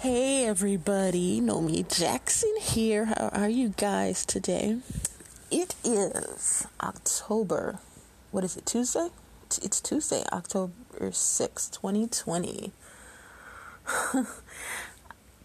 Hey everybody, Nomy Jackson here. How are you guys today? It is October. What is it? Tuesday? It's Tuesday, October 6, 2020.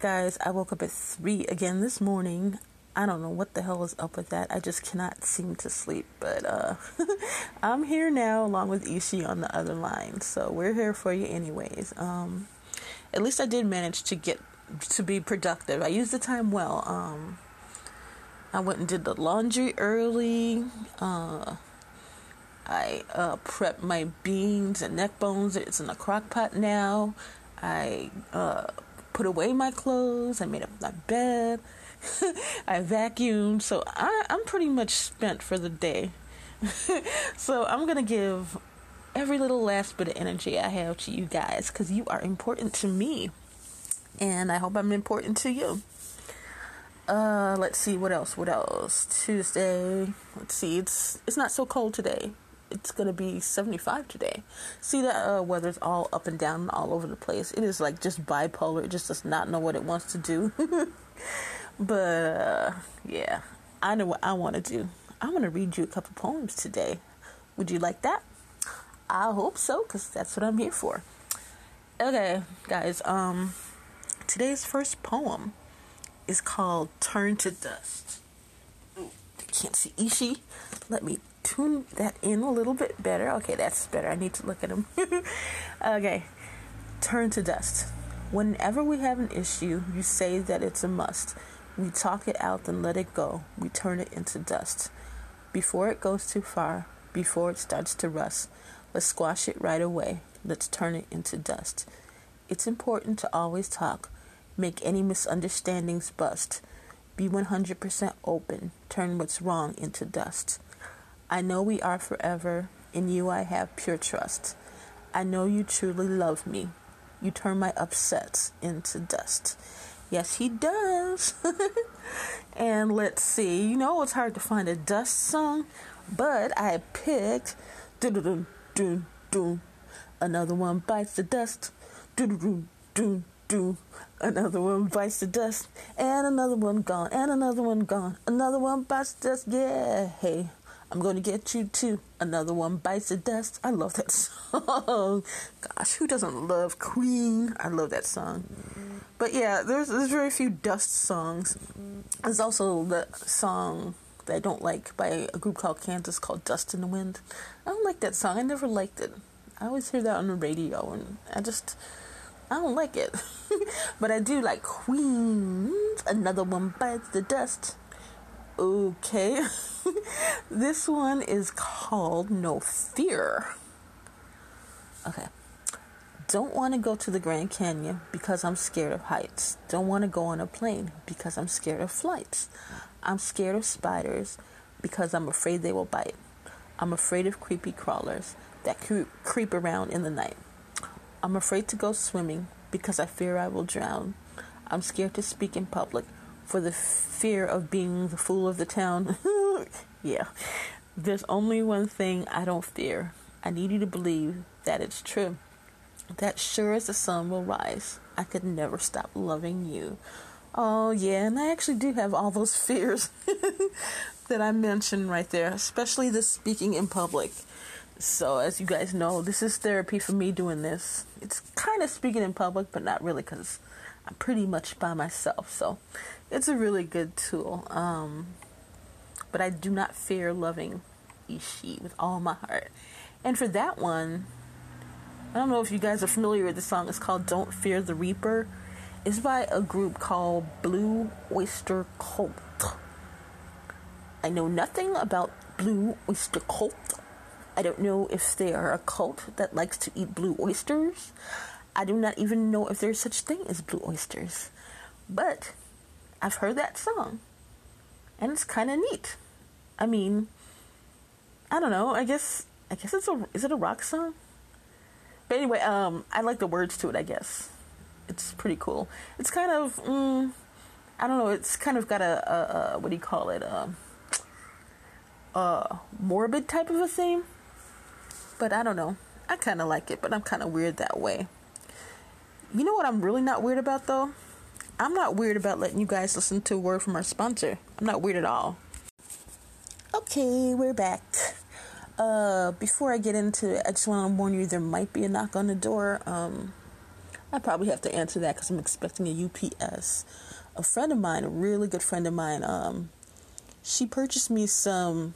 guys, I woke up at 3 again this morning. I don't know what the hell is up with that. I just cannot seem to sleep. But uh, I'm here now along with Ishi on the other line. So we're here for you anyways. Um, at least I did manage to get to be productive. I used the time well. Um, I went and did the laundry early. Uh, I uh, prepped my beans and neck bones. It's in the crock pot now. I uh, put away my clothes. I made up my bed. I vacuumed. So I, I'm pretty much spent for the day. so I'm going to give every little last bit of energy I have to you guys because you are important to me. And I hope I'm important to you. Uh, let's see what else. What else? Tuesday. Let's see. It's it's not so cold today. It's gonna be 75 today. See that uh, weather's all up and down, all over the place. It is like just bipolar. It just does not know what it wants to do. but uh, yeah, I know what I want to do. I'm gonna read you a couple poems today. Would you like that? I hope so, because that's what I'm here for. Okay, guys, um, today's first poem is called Turn to Dust. Ooh, I can't see Ishi. Let me tune that in a little bit better. Okay, that's better. I need to look at him. okay, Turn to Dust. Whenever we have an issue, you say that it's a must. We talk it out, then let it go. We turn it into dust. Before it goes too far, before it starts to rust, Let's squash it right away. Let's turn it into dust. It's important to always talk. Make any misunderstandings bust. Be 100% open. Turn what's wrong into dust. I know we are forever. In you I have pure trust. I know you truly love me. You turn my upsets into dust. Yes, he does. and let's see. You know, it's hard to find a dust song, but I picked do do. Another one bites the dust. Do do do do. Another one bites the dust, and another one gone, and another one gone. Another one bites the dust. Yeah, hey, I'm gonna get you too. Another one bites the dust. I love that song. Gosh, who doesn't love Queen? I love that song. But yeah, there's there's very few dust songs. There's also the song that I don't like by a group called Kansas called Dust in the Wind. I don't like that song. I never liked it. I always hear that on the radio and I just I don't like it. but I do like Queens. Another one bites the dust. Okay. this one is called No Fear. Okay. Don't want to go to the Grand Canyon because I'm scared of heights. Don't want to go on a plane because I'm scared of flights. I'm scared of spiders because I'm afraid they will bite. I'm afraid of creepy crawlers that creep around in the night. I'm afraid to go swimming because I fear I will drown. I'm scared to speak in public for the fear of being the fool of the town. yeah. There's only one thing I don't fear. I need you to believe that it's true. That sure as the sun will rise, I could never stop loving you. Oh, yeah, and I actually do have all those fears that I mentioned right there, especially the speaking in public. So, as you guys know, this is therapy for me doing this. It's kind of speaking in public, but not really because I'm pretty much by myself. So, it's a really good tool. Um, but I do not fear loving Ishi with all my heart. And for that one, I don't know if you guys are familiar with the song. It's called Don't Fear the Reaper is by a group called Blue Oyster Cult. I know nothing about Blue Oyster Cult. I don't know if they are a cult that likes to eat blue oysters. I do not even know if there's such thing as blue oysters. But I've heard that song. And it's kind of neat. I mean, I don't know. I guess I guess it's a is it a rock song? But anyway, um I like the words to it, I guess it's pretty cool. It's kind of, mm, I don't know. It's kind of got a, a, a what do you call it? A, um, a morbid type of a theme. But I don't know. I kind of like it, but I'm kind of weird that way. You know what I'm really not weird about though? I'm not weird about letting you guys listen to a word from our sponsor. I'm not weird at all. Okay, we're back. Uh, before I get into it, I just want to warn you there might be a knock on the door. Um, I probably have to answer that because I'm expecting a UPS. A friend of mine, a really good friend of mine, um, she purchased me some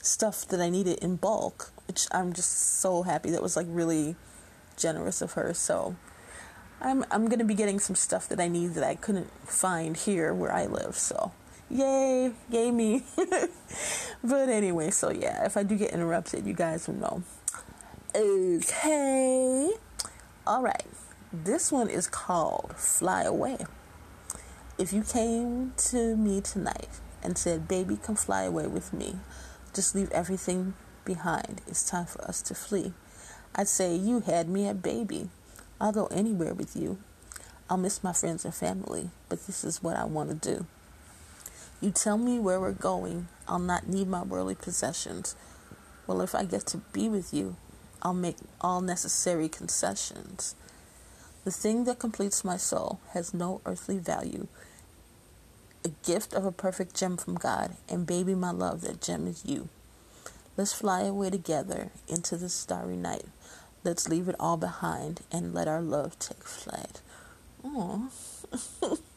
stuff that I needed in bulk, which I'm just so happy. That was like really generous of her. So I'm I'm gonna be getting some stuff that I need that I couldn't find here where I live. So yay, yay me. but anyway, so yeah, if I do get interrupted, you guys will know. Okay. All right. This one is called Fly Away. If you came to me tonight and said, Baby, come fly away with me, just leave everything behind. It's time for us to flee. I'd say, You had me at baby. I'll go anywhere with you. I'll miss my friends and family, but this is what I want to do. You tell me where we're going, I'll not need my worldly possessions. Well, if I get to be with you, I'll make all necessary concessions. The thing that completes my soul has no earthly value. A gift of a perfect gem from God, and baby, my love, that gem is you. Let's fly away together into the starry night. Let's leave it all behind and let our love take flight. Oh.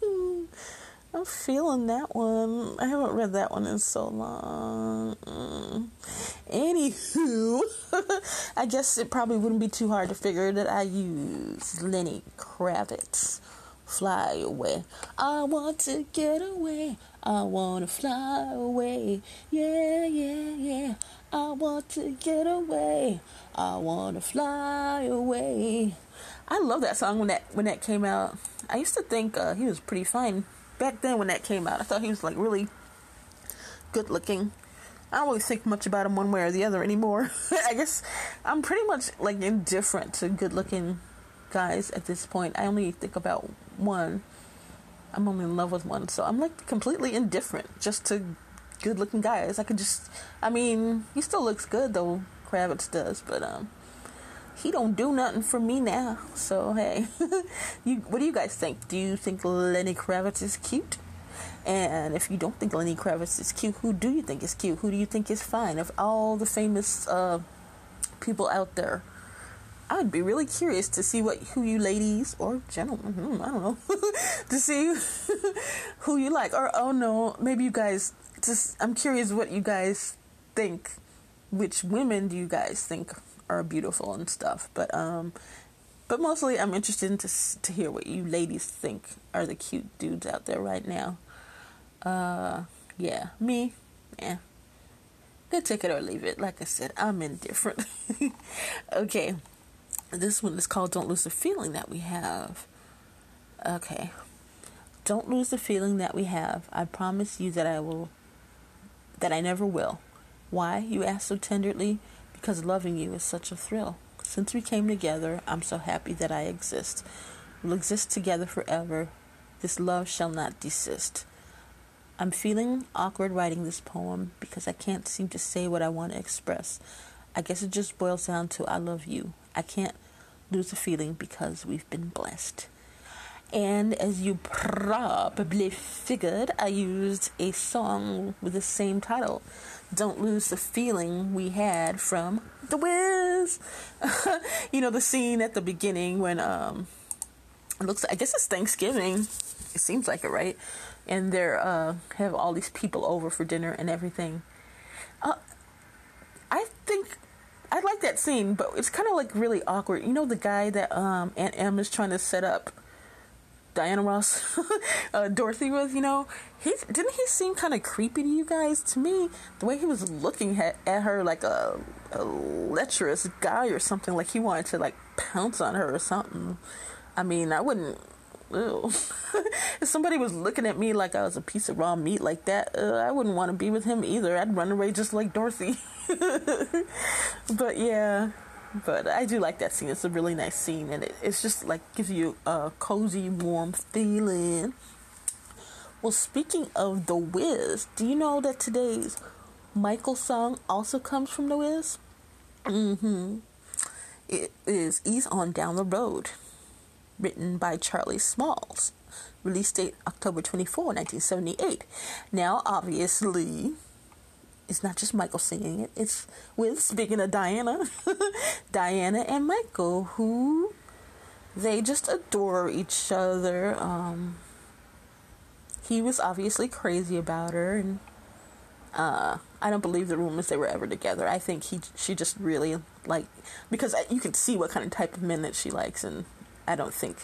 I'm feeling that one. I haven't read that one in so long. Mm. Anywho, I guess it probably wouldn't be too hard to figure that I use Lenny Kravitz. Fly away. I want to get away. I want to fly away. Yeah, yeah, yeah. I want to get away. I want to fly away. I love that song when that when that came out. I used to think uh, he was pretty fine back then when that came out, I thought he was like really good looking. I don't really think much about him one way or the other anymore. I guess I'm pretty much like indifferent to good looking guys at this point. I only think about one. I'm only in love with one, so I'm like completely indifferent just to good looking guys. I could just I mean, he still looks good though, Kravitz does, but um he don't do nothing for me now. So hey, you what do you guys think? Do you think Lenny Kravitz is cute? And if you don't think Lenny Kravitz is cute, who do you think is cute? Who do you think is fine? Of all the famous uh, people out there, I'd be really curious to see what who you ladies or gentlemen, hmm, I don't know, to see who you like. Or oh no, maybe you guys. Just I'm curious what you guys think. Which women do you guys think are beautiful and stuff. But um, but mostly I'm interested in to to hear what you ladies think are the cute dudes out there right now. Uh, yeah, me, yeah. Good take it or leave it. Like I said, I'm indifferent. okay, this one is called "Don't Lose the Feeling That We Have." Okay, don't lose the feeling that we have. I promise you that I will. That I never will. Why, you ask so tenderly? Because loving you is such a thrill. Since we came together, I'm so happy that I exist. We'll exist together forever. This love shall not desist. I'm feeling awkward writing this poem because I can't seem to say what I want to express. I guess it just boils down to I love you. I can't lose the feeling because we've been blessed. And as you probably figured, I used a song with the same title don't lose the feeling we had from The Wiz. you know, the scene at the beginning when um it looks I guess it's Thanksgiving. It seems like it, right? And they're uh have all these people over for dinner and everything. Uh I think I like that scene, but it's kind of like really awkward. You know the guy that um Aunt Em is trying to set up Diana Ross, uh, Dorothy was, you know, he didn't he seem kind of creepy to you guys? To me, the way he was looking at, at her like a, a lecherous guy or something, like he wanted to like pounce on her or something. I mean, I wouldn't. if somebody was looking at me like I was a piece of raw meat like that, uh, I wouldn't want to be with him either. I'd run away just like Dorothy. but yeah, but I do like that scene. It's a really nice scene, and it, it's just like gives you a cozy, warm feeling. Well, speaking of The Wiz, do you know that today's Michael song also comes from The Wiz? Mm-hmm. It is Ease on Down the Road. written by Charlie Smalls. Release date October 24, 1978. Now, obviously, it's not just Michael singing it, it's with, speaking of Diana, Diana and Michael, who they just adore each other. Um, he was obviously crazy about her, and uh, I don't believe the rumors they were ever together. I think he she just really like because you can see what kind of type of men that she likes, and I don't think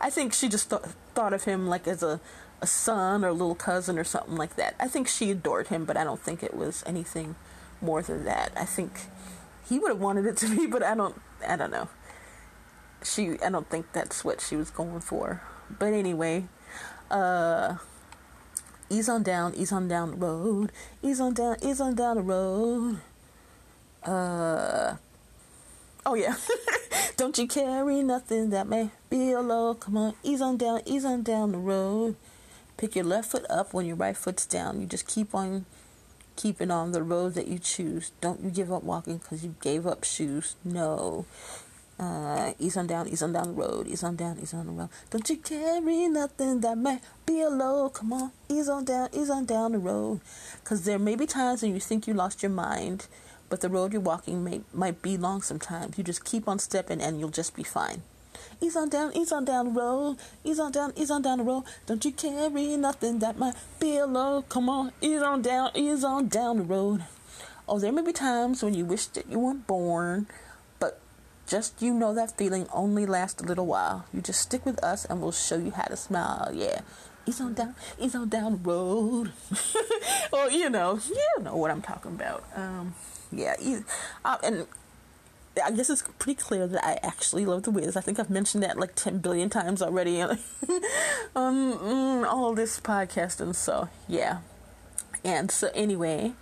I think she just th- thought of him like as a a son or a little cousin or something like that. I think she adored him, but I don't think it was anything more than that. I think he would have wanted it to be, but I don't I don't know. She I don't think that's what she was going for. But anyway, uh ease on down, ease on down the road, ease on down, ease on down the road. Uh, oh yeah. Don't you carry nothing that may be a load. Come on, ease on down, ease on down the road. Pick your left foot up when your right foot's down. You just keep on keeping on the road that you choose. Don't you give up walking because you gave up shoes. No. Uh, ease on down, ease on down the road, ease on down, ease on the road. Don't you carry nothing that may be a load. Come on, ease on down, ease on down the road. Because there may be times when you think you lost your mind, but the road you're walking may might be long sometimes. You just keep on stepping and you'll just be fine. Ease on down, ease on down the road, ease on down, ease on down the road. Don't you carry nothing that might be a load. Come on, ease on down, ease on down the road. Oh, there may be times when you wish that you weren't born but just you know that feeling only lasts a little while. You just stick with us and we'll show you how to smile. Yeah. Ease on down ease on down the road. well, you know, you know what I'm talking about. Um yeah, uh, and I guess it's pretty clear that I actually love the Wiz. I think I've mentioned that like 10 billion times already um, mm, all this podcast. And so, yeah. And so, anyway,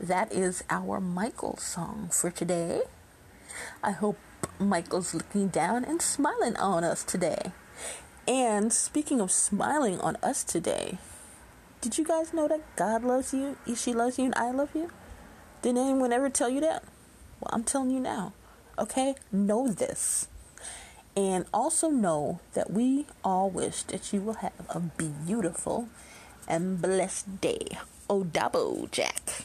that is our Michael song for today. I hope Michael's looking down and smiling on us today. And speaking of smiling on us today, did you guys know that God loves you, she loves you, and I love you? Did anyone ever tell you that? Well, I'm telling you now. Okay? Know this. And also know that we all wish that you will have a beautiful and blessed day. Odabo Jack.